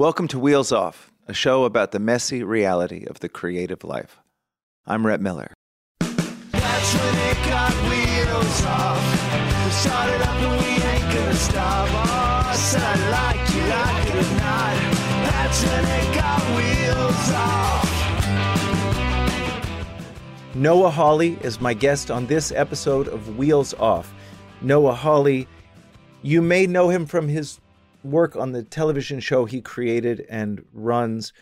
Welcome to Wheels Off, a show about the messy reality of the creative life. I'm Rhett Miller. That's when it got wheels off. We started up and we ain't gonna stop. Oh, I said I liked you, like it or not. That's when it got wheels off. Noah Hawley is my guest on this episode of Wheels Off. Noah Hawley, you may know him from his work on the television show he created and runs,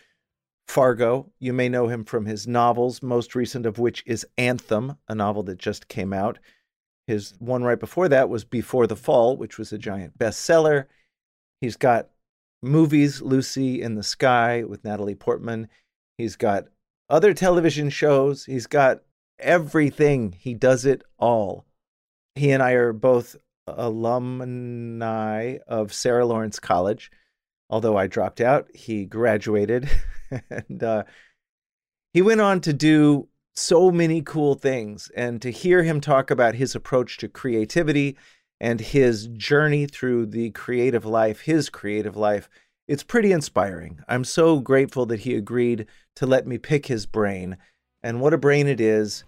Fargo. You may know him from his novels, most recent of which is Anthem, a novel that just came out. His one right before that was Before the Fall, which was a giant bestseller. He's got movies, Lucy in the Sky with Natalie Portman. He's got other television shows. He's got everything. He does it all. He and I are both alumni of Sarah Lawrence College. Although I dropped out, he graduated and uh, he went on to do so many cool things. And to hear him talk about his approach to creativity and his journey through the creative life, his creative life, it's pretty inspiring. I'm so grateful that he agreed to let me pick his brain. And what a brain it is.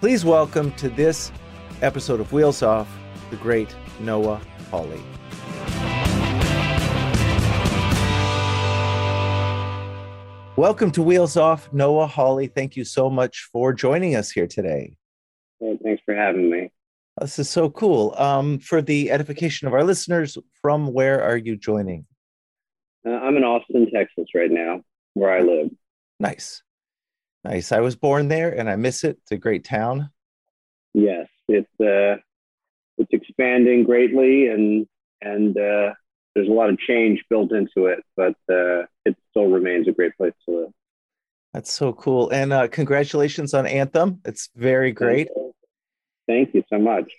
Please welcome to this episode of Wheels Off the great Noah Hawley. Welcome to Wheels Off, Noah Hawley. Thank you so much for joining us here today. Well, thanks for having me. This is so cool. Um, for the edification of our listeners, from where are you joining? Uh, I'm in Austin, Texas right now, where I live. Nice. Nice. I was born there and I miss it. It's a great town. Yes, it's uh, it's expanding greatly and and uh, there's a lot of change built into it, but uh, it still remains a great place to live. That's so cool. And uh, congratulations on Anthem. It's very great. Thank you, Thank you so much.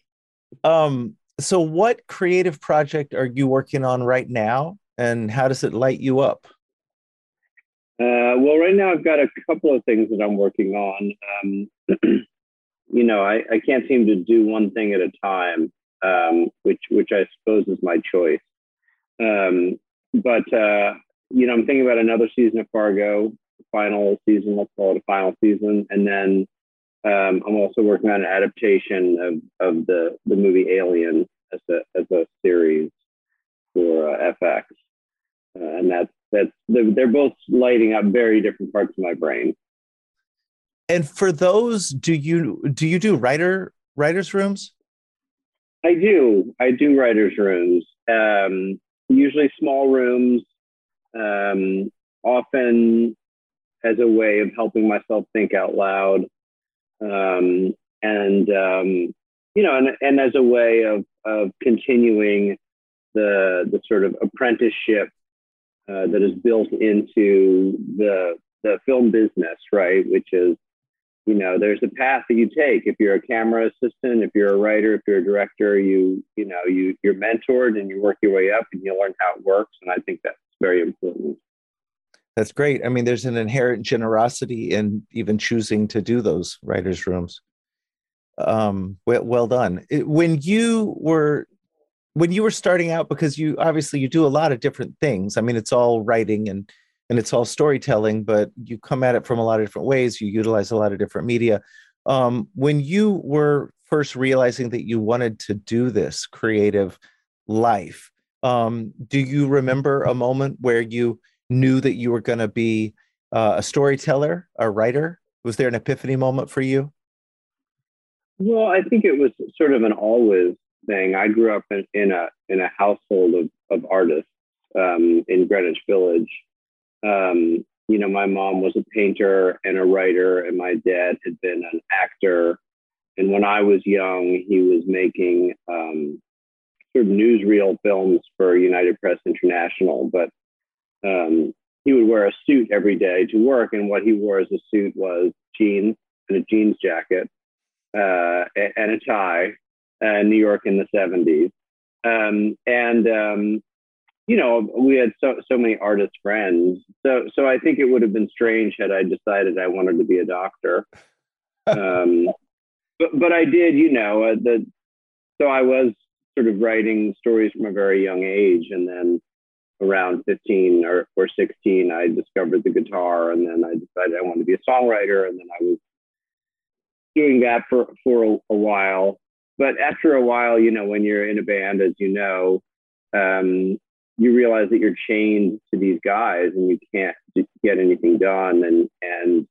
Um, so, what creative project are you working on right now, and how does it light you up? Uh, well, right now I've got a couple of things that I'm working on. Um, you know, I, I can't seem to do one thing at a time, um, which which I suppose is my choice. Um, but uh, you know, I'm thinking about another season of Fargo, final season. Let's call it a final season, and then um, I'm also working on an adaptation of of the the movie Alien as a as a series for uh, FX, uh, and that's that's they're, they're both lighting up very different parts of my brain. And for those, do you do you do writer writers rooms? I do. I do writers rooms. Um, usually small rooms. Um, often as a way of helping myself think out loud, um, and um, you know, and, and as a way of of continuing the the sort of apprenticeship uh, that is built into the the film business, right? Which is you know there's a path that you take. If you're a camera assistant if you're a writer if you're a director you you know you you're mentored and you work your way up and you learn how it works and i think that's very important. That's great. I mean there's an inherent generosity in even choosing to do those writers rooms. Um well, well done. When you were when you were starting out because you obviously you do a lot of different things. I mean it's all writing and and it's all storytelling, but you come at it from a lot of different ways. You utilize a lot of different media. Um, when you were first realizing that you wanted to do this creative life, um, do you remember a moment where you knew that you were going to be uh, a storyteller, a writer? Was there an epiphany moment for you? Well, I think it was sort of an always thing. I grew up in, in a in a household of, of artists um, in Greenwich Village, um, you know, my mom was a painter and a writer, and my dad had been an actor. And when I was young, he was making um, sort of newsreel films for United Press International, but um, he would wear a suit every day to work, and what he wore as a suit was jeans and a jeans jacket uh, and a tie. Uh, New York in the '70s, um, and um, you know we had so so many artist friends. So so I think it would have been strange had I decided I wanted to be a doctor. um, but but I did, you know, uh, the so I was sort of writing stories from a very young age, and then around 15 or, or 16, I discovered the guitar, and then I decided I wanted to be a songwriter, and then I was doing that for for a, a while. But after a while, you know, when you're in a band, as you know, um, you realize that you're chained to these guys, and you can't get anything done, and and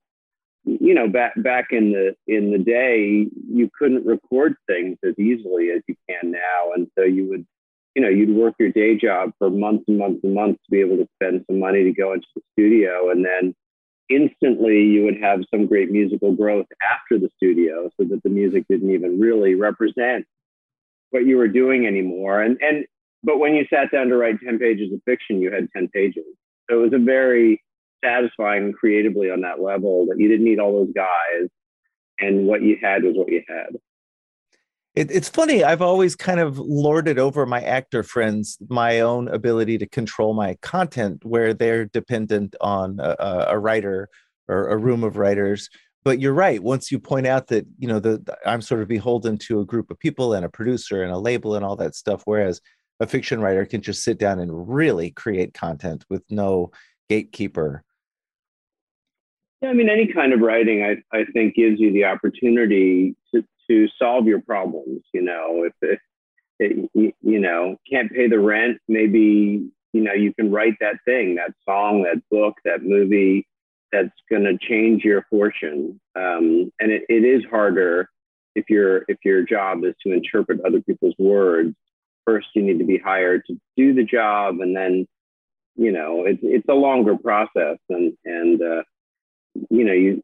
you know back back in the in the day you couldn't record things as easily as you can now. And so you would you know you'd work your day job for months and months and months to be able to spend some money to go into the studio. And then instantly you would have some great musical growth after the studio so that the music didn't even really represent what you were doing anymore. And and but when you sat down to write 10 pages of fiction you had 10 pages. So it was a very satisfying creatively on that level that you didn't need all those guys and what you had was what you had. It, it's funny i've always kind of lorded over my actor friends my own ability to control my content where they're dependent on a, a writer or a room of writers. But you're right once you point out that you know the, i'm sort of beholden to a group of people and a producer and a label and all that stuff whereas a fiction writer can just sit down and really create content with no gatekeeper yeah, I mean, any kind of writing, I, I think, gives you the opportunity to, to solve your problems. You know, if, if it, you know can't pay the rent, maybe you know you can write that thing, that song, that book, that movie that's going to change your fortune. Um, and it, it is harder if your if your job is to interpret other people's words. First, you need to be hired to do the job, and then you know it's it's a longer process and and uh, you know, you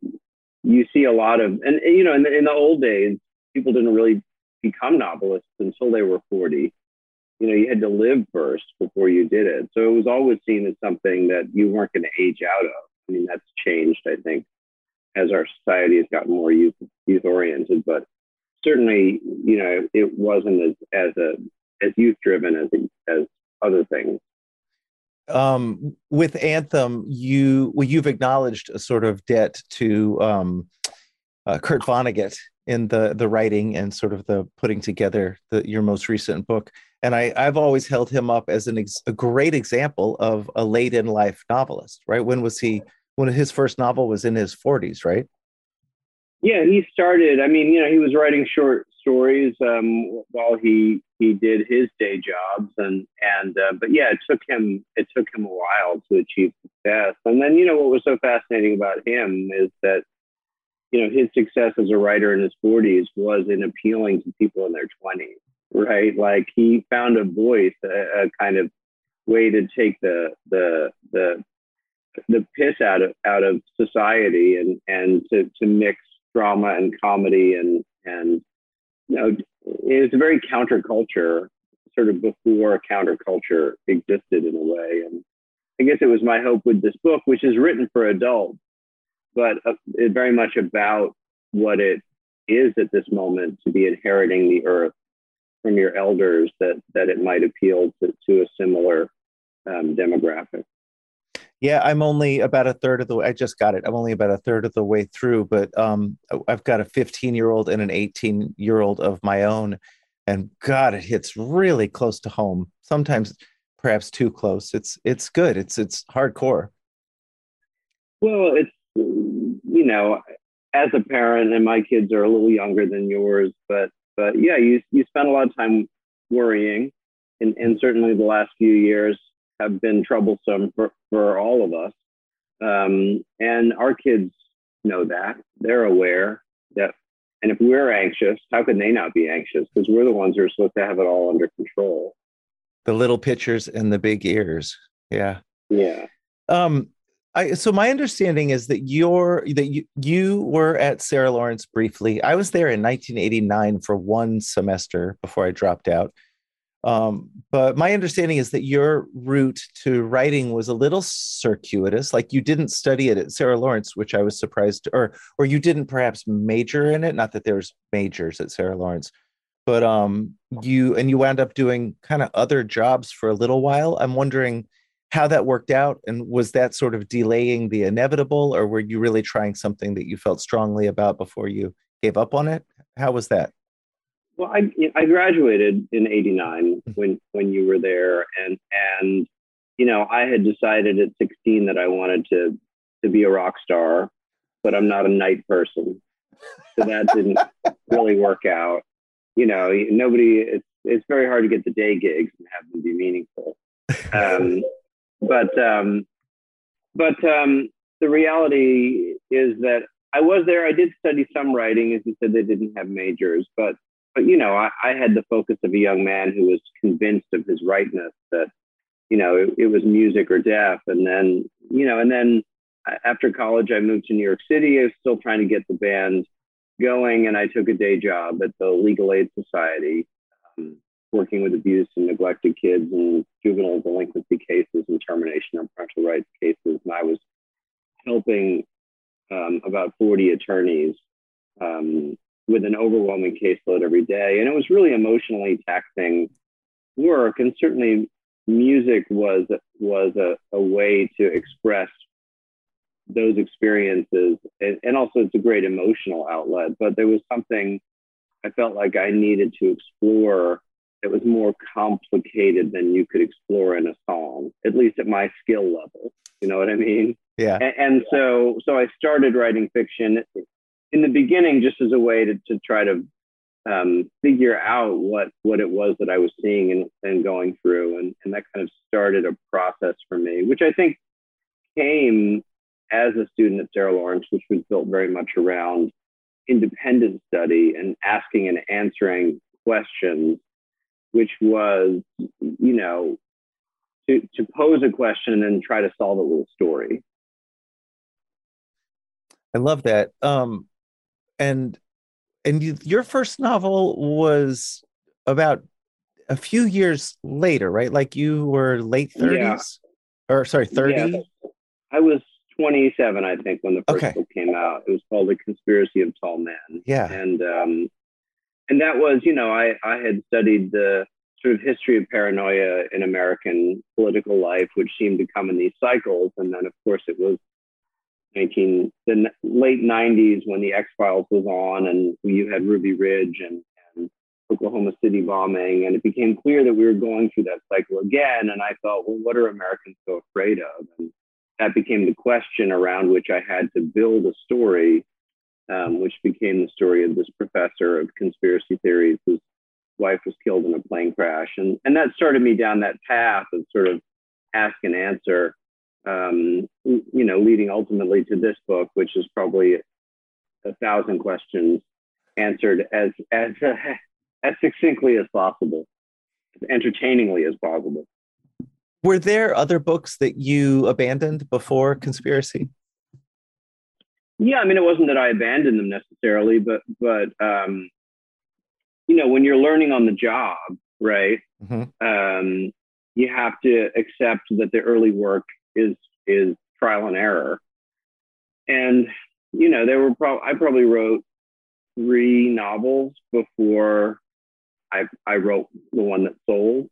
you see a lot of, and you know, in the, in the old days, people didn't really become novelists until they were 40. You know, you had to live first before you did it. So it was always seen as something that you weren't going to age out of. I mean, that's changed, I think, as our society has gotten more youth youth oriented. But certainly, you know, it wasn't as as a as youth driven as as other things um, with Anthem, you well, you've acknowledged a sort of debt to um, uh, Kurt Vonnegut in the the writing and sort of the putting together the, your most recent book. And I, I've always held him up as an ex, a great example of a late in life novelist. Right? When was he? When his first novel was in his forties, right? Yeah, he started. I mean, you know, he was writing short stories um, while he he did his day jobs, and and uh, but yeah, it took him it took him a while to achieve success. And then you know what was so fascinating about him is that you know his success as a writer in his 40s was in appealing to people in their 20s, right? Like he found a voice, a, a kind of way to take the the the the piss out of out of society and and to to mix drama and comedy and and you know it's a very counterculture sort of before counterculture existed in a way. And i guess it was my hope with this book which is written for adults but uh, it very much about what it is at this moment to be inheriting the earth from your elders that that it might appeal to, to a similar um, demographic yeah, I'm only about a third of the way. I just got it. I'm only about a third of the way through, but um, I've got a 15 year old and an 18 year old of my own, and God, it hits really close to home. Sometimes, perhaps too close. It's it's good. It's it's hardcore. Well, it's you know, as a parent, and my kids are a little younger than yours, but but yeah, you you spend a lot of time worrying, and and certainly the last few years have been troublesome for, for all of us. Um, and our kids know that. They're aware that, and if we're anxious, how can they not be anxious? Because we're the ones who are supposed to have it all under control. The little pitchers and the big ears. Yeah. Yeah. Um, I, so my understanding is that you're that you you were at Sarah Lawrence briefly. I was there in 1989 for one semester before I dropped out. Um, but my understanding is that your route to writing was a little circuitous. Like you didn't study it at Sarah Lawrence, which I was surprised, or or you didn't perhaps major in it. Not that there's majors at Sarah Lawrence, but um, you and you wound up doing kind of other jobs for a little while. I'm wondering how that worked out, and was that sort of delaying the inevitable, or were you really trying something that you felt strongly about before you gave up on it? How was that? Well, I I graduated in '89 when when you were there, and and you know I had decided at 16 that I wanted to to be a rock star, but I'm not a night person, so that didn't really work out. You know, nobody. It's it's very hard to get the day gigs and have them be meaningful. Um, but um, but um, the reality is that I was there. I did study some writing, as you said. They didn't have majors, but but you know, I, I, had the focus of a young man who was convinced of his rightness that, you know, it, it, was music or death. And then, you know, and then after college, I moved to New York City. I was still trying to get the band going, and I took a day job at the Legal Aid Society, um, working with abused and neglected kids and juvenile delinquency cases and termination of parental rights cases. And I was helping um, about 40 attorneys um, with an overwhelming caseload every day. And it was really emotionally taxing work. And certainly music was was a, a way to express those experiences. And, and also it's a great emotional outlet. But there was something I felt like I needed to explore that was more complicated than you could explore in a song, at least at my skill level. You know what I mean? Yeah. And, and so so I started writing fiction in the beginning just as a way to, to try to um, figure out what what it was that I was seeing and, and going through. And, and that kind of started a process for me, which I think came as a student at Sarah Lawrence, which was built very much around independent study and asking and answering questions, which was, you know, to, to pose a question and try to solve it with a story. I love that. Um, and and you, your first novel was about a few years later, right? Like you were late 30s yeah. or sorry, 30? Yeah. I was 27, I think, when the first okay. book came out. It was called The Conspiracy of Tall Men. Yeah. And um and that was, you know, I I had studied the sort of history of paranoia in American political life, which seemed to come in these cycles. And then of course it was 19 the late 90s when the X Files was on, and you had Ruby Ridge and, and Oklahoma City bombing, and it became clear that we were going through that cycle again. And I thought, well, what are Americans so afraid of? And that became the question around which I had to build a story, um, which became the story of this professor of conspiracy theories whose wife was killed in a plane crash, and and that started me down that path of sort of ask and answer um, you know, leading ultimately to this book, which is probably a thousand questions answered as as uh, as succinctly as possible, as entertainingly as possible. Were there other books that you abandoned before Conspiracy? Yeah, I mean, it wasn't that I abandoned them necessarily, but but um, you know, when you're learning on the job, right? Mm-hmm. Um, you have to accept that the early work is is trial and error. And you know, there were pro- I probably wrote three novels before I I wrote the one that sold.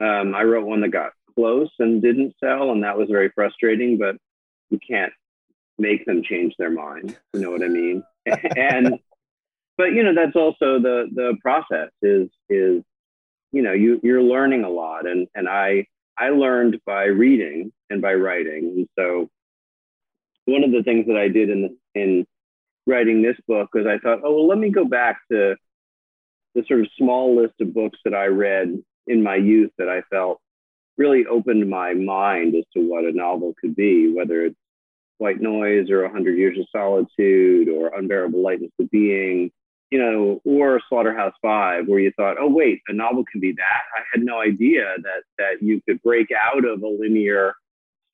Um, I wrote one that got close and didn't sell, and that was very frustrating. But you can't make them change their mind. You know what I mean? and but you know that's also the the process is is you know you you're learning a lot and and I I learned by reading and by writing. And so one of the things that I did in in writing this book was I thought, oh well, let me go back to the sort of small list of books that I read in my youth that I felt really opened my mind as to what a novel could be, whether it's White Noise or A Hundred Years of Solitude or Unbearable Lightness of Being you know, or Slaughterhouse Five, where you thought, oh wait, a novel can be that. I had no idea that that you could break out of a linear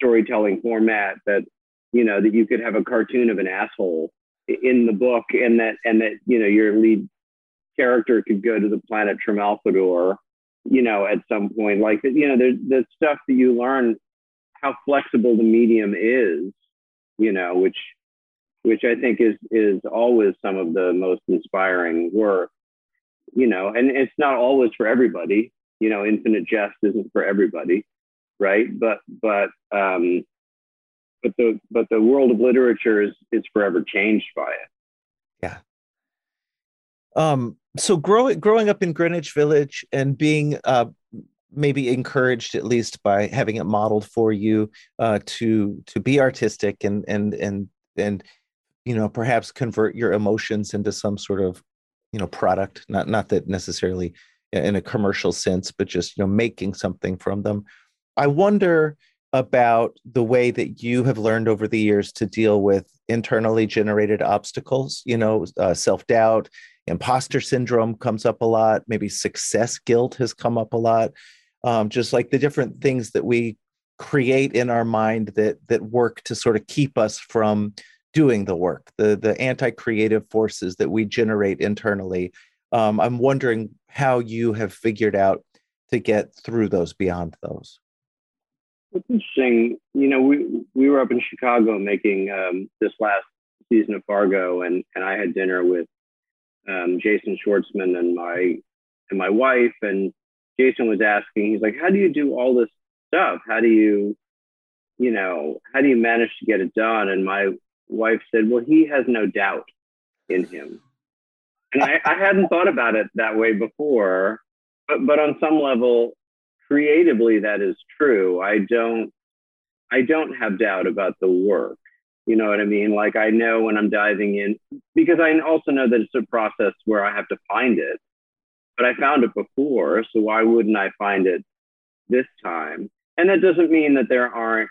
storytelling format. That you know that you could have a cartoon of an asshole in the book, and that and that you know your lead character could go to the planet Tremalfador you know, at some point. Like, you know, there's the stuff that you learn how flexible the medium is, you know, which which I think is is always some of the most inspiring work, you know, and it's not always for everybody. You know, Infinite Jest isn't for everybody, right? But but um, but the but the world of literature is is forever changed by it. Yeah. Um. So growing growing up in Greenwich Village and being uh maybe encouraged at least by having it modeled for you uh, to to be artistic and and and and you know perhaps convert your emotions into some sort of you know product not not that necessarily in a commercial sense but just you know making something from them. I wonder about the way that you have learned over the years to deal with internally generated obstacles you know uh, self-doubt imposter syndrome comes up a lot maybe success guilt has come up a lot um, just like the different things that we create in our mind that that work to sort of keep us from doing the work the the anti-creative forces that we generate internally um, i'm wondering how you have figured out to get through those beyond those it's interesting you know we we were up in chicago making um, this last season of fargo and and i had dinner with um, jason schwartzman and my and my wife and Jason was asking, he's like, how do you do all this stuff? How do you, you know, how do you manage to get it done? And my wife said, well, he has no doubt in him. And I, I hadn't thought about it that way before, but, but on some level, creatively, that is true. I don't, I don't have doubt about the work. You know what I mean? Like I know when I'm diving in because I also know that it's a process where I have to find it but I found it before, so why wouldn't I find it this time? And that doesn't mean that there aren't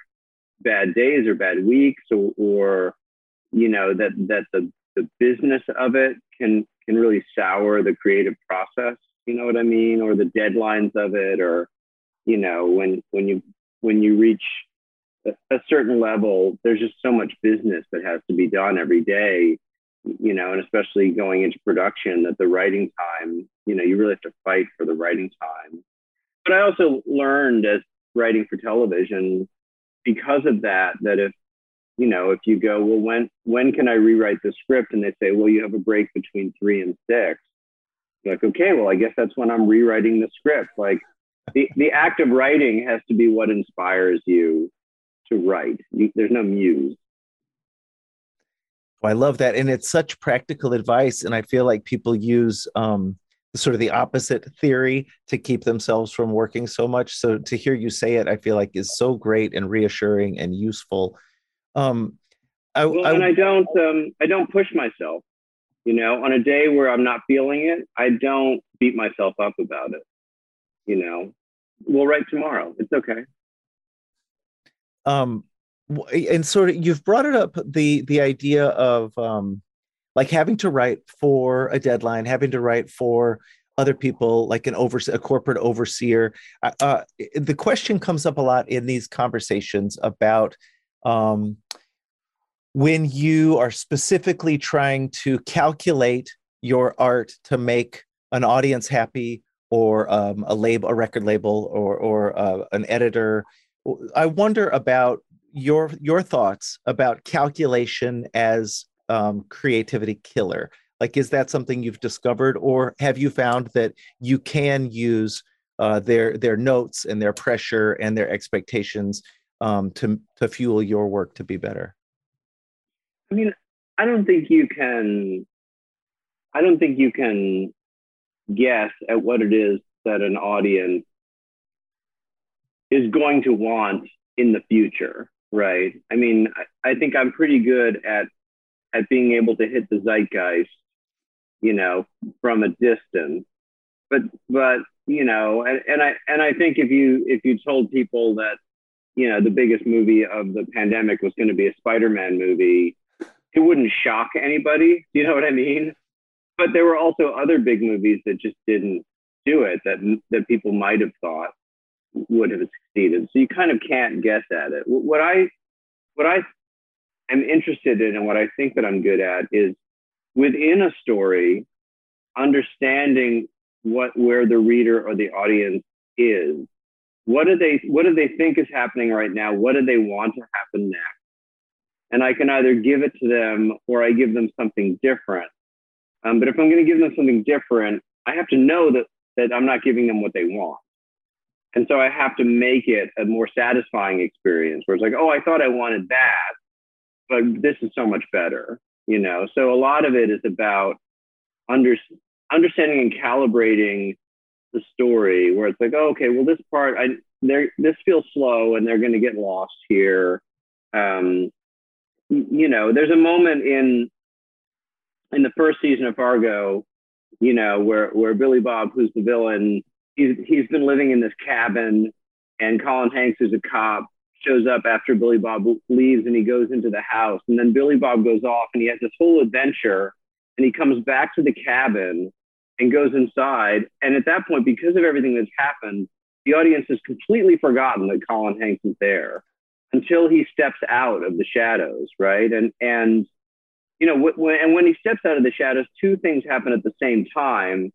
bad days or bad weeks or, or you know that that the the business of it can can really sour the creative process you know what i mean or the deadlines of it or you know when when you when you reach a, certain level there's just so much business that has to be done every day you know, and especially going into production, that the writing time, you know, you really have to fight for the writing time. But I also learned as writing for television because of that, that if, you know, if you go, well, when when can I rewrite the script? And they say, well, you have a break between three and six. You're like, okay, well, I guess that's when I'm rewriting the script. Like the, the act of writing has to be what inspires you to write. You, there's no muse. I love that, and it's such practical advice. And I feel like people use um, sort of the opposite theory to keep themselves from working so much. So to hear you say it, I feel like is so great and reassuring and useful. Um, I, well, I, and I don't, um, I don't push myself. You know, on a day where I'm not feeling it, I don't beat myself up about it. You know, we'll write tomorrow. It's okay. Um, and sort of you've brought it up the the idea of um like having to write for a deadline having to write for other people like an over a corporate overseer uh, uh, the question comes up a lot in these conversations about um when you are specifically trying to calculate your art to make an audience happy or um, a label a record label or or uh, an editor i wonder about your your thoughts about calculation as um, creativity killer. Like, is that something you've discovered, or have you found that you can use uh, their their notes and their pressure and their expectations um, to to fuel your work to be better? I mean, I don't think you can. I don't think you can guess at what it is that an audience is going to want in the future right? I mean, I, I think I'm pretty good at at being able to hit the zeitgeist, you know, from a distance. But but you know, and, and I and I think if you if you told people that you know the biggest movie of the pandemic was going to be a Spider-Man movie, it wouldn't shock anybody. You know what I mean? But there were also other big movies that just didn't do it that that people might have thought would have succeeded. So you kind of can't guess at it. What I what I am interested in and what I think that I'm good at is within a story, understanding what where the reader or the audience is. What do they what do they think is happening right now? What do they want to happen next? And I can either give it to them or I give them something different. Um, but if I'm going to give them something different, I have to know that that I'm not giving them what they want. And so I have to make it a more satisfying experience where it's like, oh, I thought I wanted that, but this is so much better, you know? So a lot of it is about under, understanding and calibrating the story where it's like, oh, okay, well, this part, I, there, this feels slow and they're going to get lost here. Um, you know, there's a moment in, in the first season of Fargo, you know, where, where Billy Bob, who's the villain, he's he's been living in this cabin, and Colin Hanks, who's a cop, shows up after Billy Bob leaves, and he goes into the house, and then Billy Bob goes off, and he has this whole adventure, and he comes back to the cabin and goes inside, and at that point, because of everything that's happened, the audience has completely forgotten that Colin Hanks is there until he steps out of the shadows, right? And and you know, when, and when he steps out of the shadows, two things happen at the same time.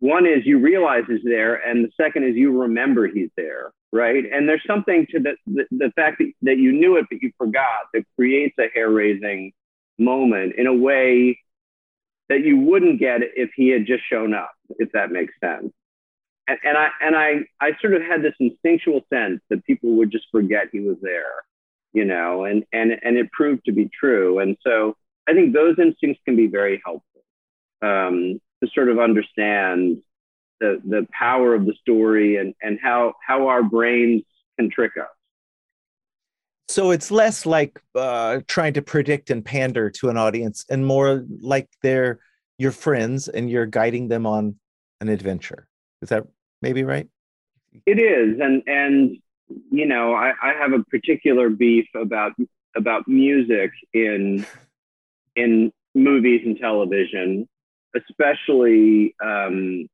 One is you realize he's there and the second is you remember he's there right? And there's something to the, the, the fact that, that you knew it but you forgot that creates a hair-raising moment in a way that you wouldn't get if he had just shown up if that makes sense. And, and i and i i sort of had this instinctual sense that people would just forget he was there you know and and and it proved to be true. And so i think those instincts can be very helpful um, to sort of understand the the power of the story and and how how our brains can trick us so it's less like uh, trying to predict and pander to an audience and more like they're your friends and you're guiding them on an adventure. Is that maybe right? It is and and you know i, I have a particular beef about about music in in movies and television especially um,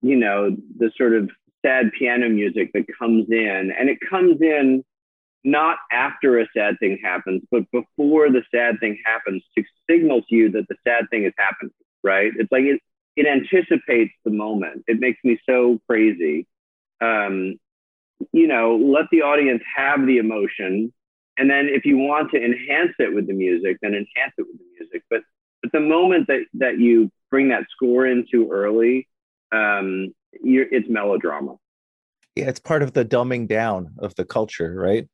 you know the sort of sad piano music that comes in and it comes in not after a sad thing happens but before the sad thing happens to signal to you that the sad thing is happening right it's like it, it anticipates the moment it makes me so crazy um, you know let the audience have the emotion and then if you want to enhance it with the music then enhance it with the music but but the moment that that you bring that score in too early, um, it's melodrama. Yeah, it's part of the dumbing down of the culture, right?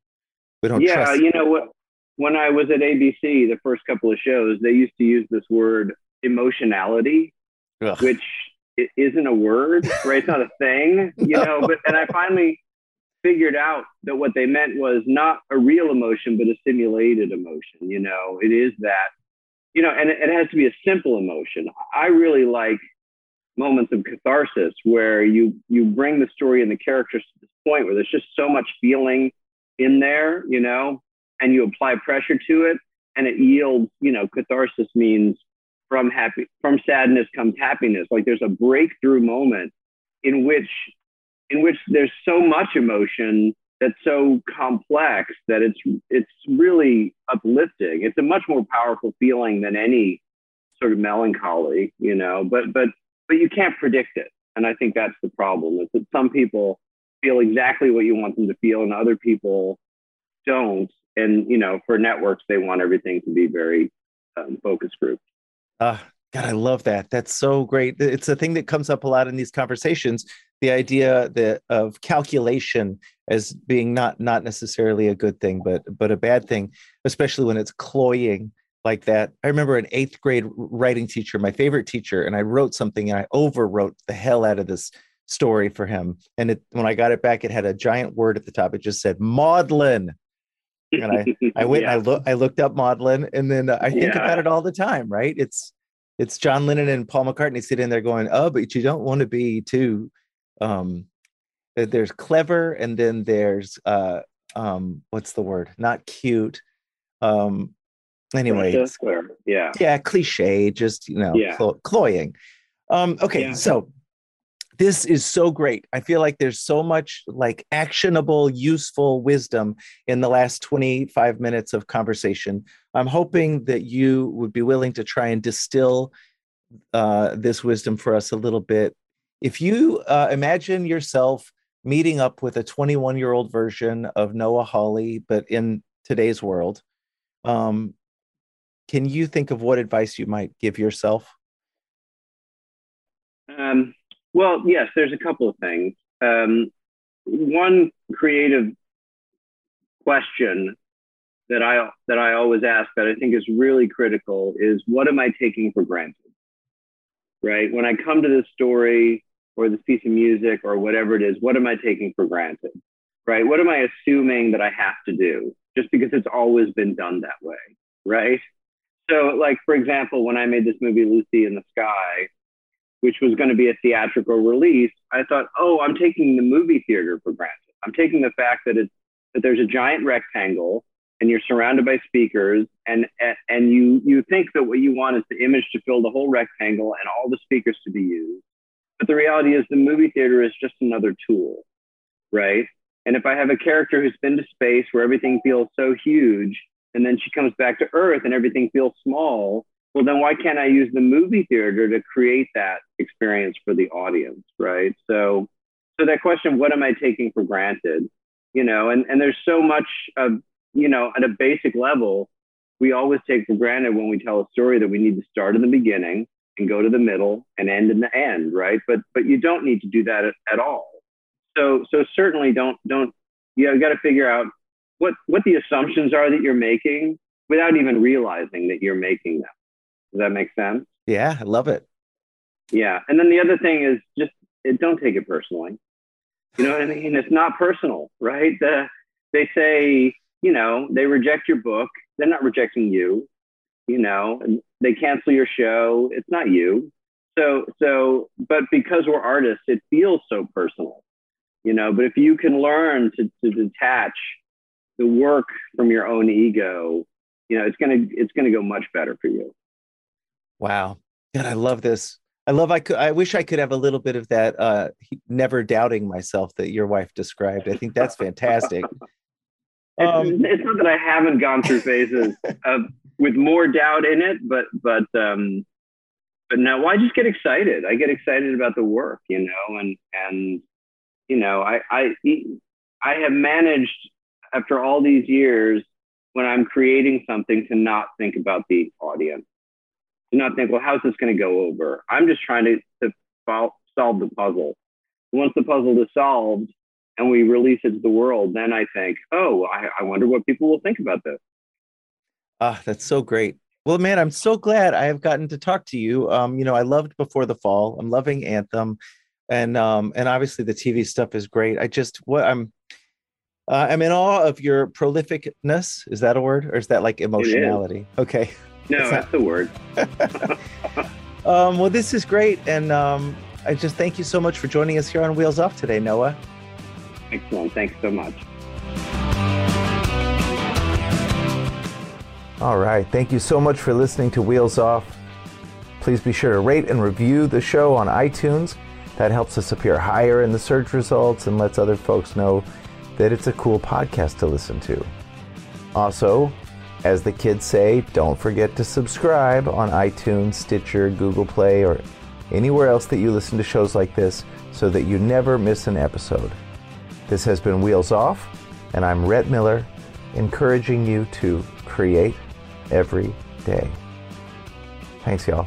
We don't. Yeah, you know what? When I was at ABC, the first couple of shows, they used to use this word emotionality, Ugh. which it isn't a word, right? It's not a thing, you no. know. But and I finally figured out that what they meant was not a real emotion, but a simulated emotion. You know, it is that you know, and it has to be a simple emotion. I really like moments of catharsis where you you bring the story and the characters to this point where there's just so much feeling in there, you know, and you apply pressure to it and it yields, you know, catharsis means from happy from sadness comes happiness. Like there's a breakthrough moment in which in which there's so much emotion that's so complex that it's it's really uplifting. It's a much more powerful feeling than any sort of melancholy, you know. But but but you can't predict it, and I think that's the problem. Is that some people feel exactly what you want them to feel, and other people don't. And you know, for networks, they want everything to be very um, focus group. Uh, God, I love that. That's so great. It's a thing that comes up a lot in these conversations. The idea that of calculation as being not not necessarily a good thing, but but a bad thing, especially when it's cloying like that. I remember an eighth grade writing teacher, my favorite teacher, and I wrote something and I overwrote the hell out of this story for him. And it, when I got it back, it had a giant word at the top. It just said maudlin. And I, I went yeah. I looked I looked up maudlin and then I think yeah. about it all the time, right? It's it's John Lennon and Paul McCartney sitting there going, "Oh, but you don't want to be too." Um, there's clever, and then there's uh, um, what's the word? Not cute. Um, anyway, yeah, yeah, cliche, just you know, yeah. clo- cloying. Um, okay, yeah. so this is so great. I feel like there's so much like actionable, useful wisdom in the last 25 minutes of conversation. I'm hoping that you would be willing to try and distill uh, this wisdom for us a little bit if you uh, imagine yourself meeting up with a 21 year old version of Noah Hawley, but in today's world, um, can you think of what advice you might give yourself? Um, well, yes, there's a couple of things. Um, one creative question that I that I always ask that I think is really critical is what am I taking for granted? Right? When I come to this story or this piece of music or whatever it is, what am I taking for granted? Right? What am I assuming that I have to do just because it's always been done that way? Right? So, like for example, when I made this movie Lucy in the Sky, which was going to be a theatrical release, I thought, oh, I'm taking the movie theater for granted. I'm taking the fact that it's that there's a giant rectangle and you're surrounded by speakers and and you you think that what you want is the image to fill the whole rectangle and all the speakers to be used but the reality is the movie theater is just another tool right and if i have a character who's been to space where everything feels so huge and then she comes back to earth and everything feels small well then why can't i use the movie theater to create that experience for the audience right so so that question what am i taking for granted you know and and there's so much of you know, at a basic level, we always take for granted when we tell a story that we need to start in the beginning and go to the middle and end in the end, right? But but you don't need to do that at, at all. So so certainly don't don't you got to figure out what what the assumptions are that you're making without even realizing that you're making them. Does that make sense? Yeah, I love it. Yeah, and then the other thing is just it, don't take it personally. You know what I mean? It's not personal, right? The, they say you know, they reject your book. They're not rejecting you. You know, they cancel your show. It's not you. So, so, but because we're artists, it feels so personal. You know, but if you can learn to, to detach the work from your own ego, you know, it's gonna it's gonna go much better for you. Wow, God, I love this. I love. I could. I wish I could have a little bit of that. Uh, never doubting myself that your wife described. I think that's fantastic. It's, um, it's not that I haven't gone through phases of, with more doubt in it, but but um, but now well, I just get excited. I get excited about the work, you know, and and you know, I I I have managed after all these years when I'm creating something to not think about the audience, not think, well, how's this going to go over? I'm just trying to, to solve the puzzle. Once the puzzle is solved, and we release it to the world, then I think, oh, I, I wonder what people will think about this. Ah, that's so great. Well, man, I'm so glad I have gotten to talk to you. Um, you know, I loved Before the Fall. I'm loving Anthem, and um, and obviously the TV stuff is great. I just what I'm uh, I'm in awe of your prolificness. Is that a word, or is that like emotionality? Okay. No, that's the word. um, well, this is great, and um, I just thank you so much for joining us here on Wheels Off today, Noah. Excellent. Thanks so much. All right. Thank you so much for listening to Wheels Off. Please be sure to rate and review the show on iTunes. That helps us appear higher in the search results and lets other folks know that it's a cool podcast to listen to. Also, as the kids say, don't forget to subscribe on iTunes, Stitcher, Google Play, or anywhere else that you listen to shows like this so that you never miss an episode. This has been Wheels Off, and I'm Rhett Miller, encouraging you to create every day. Thanks, y'all.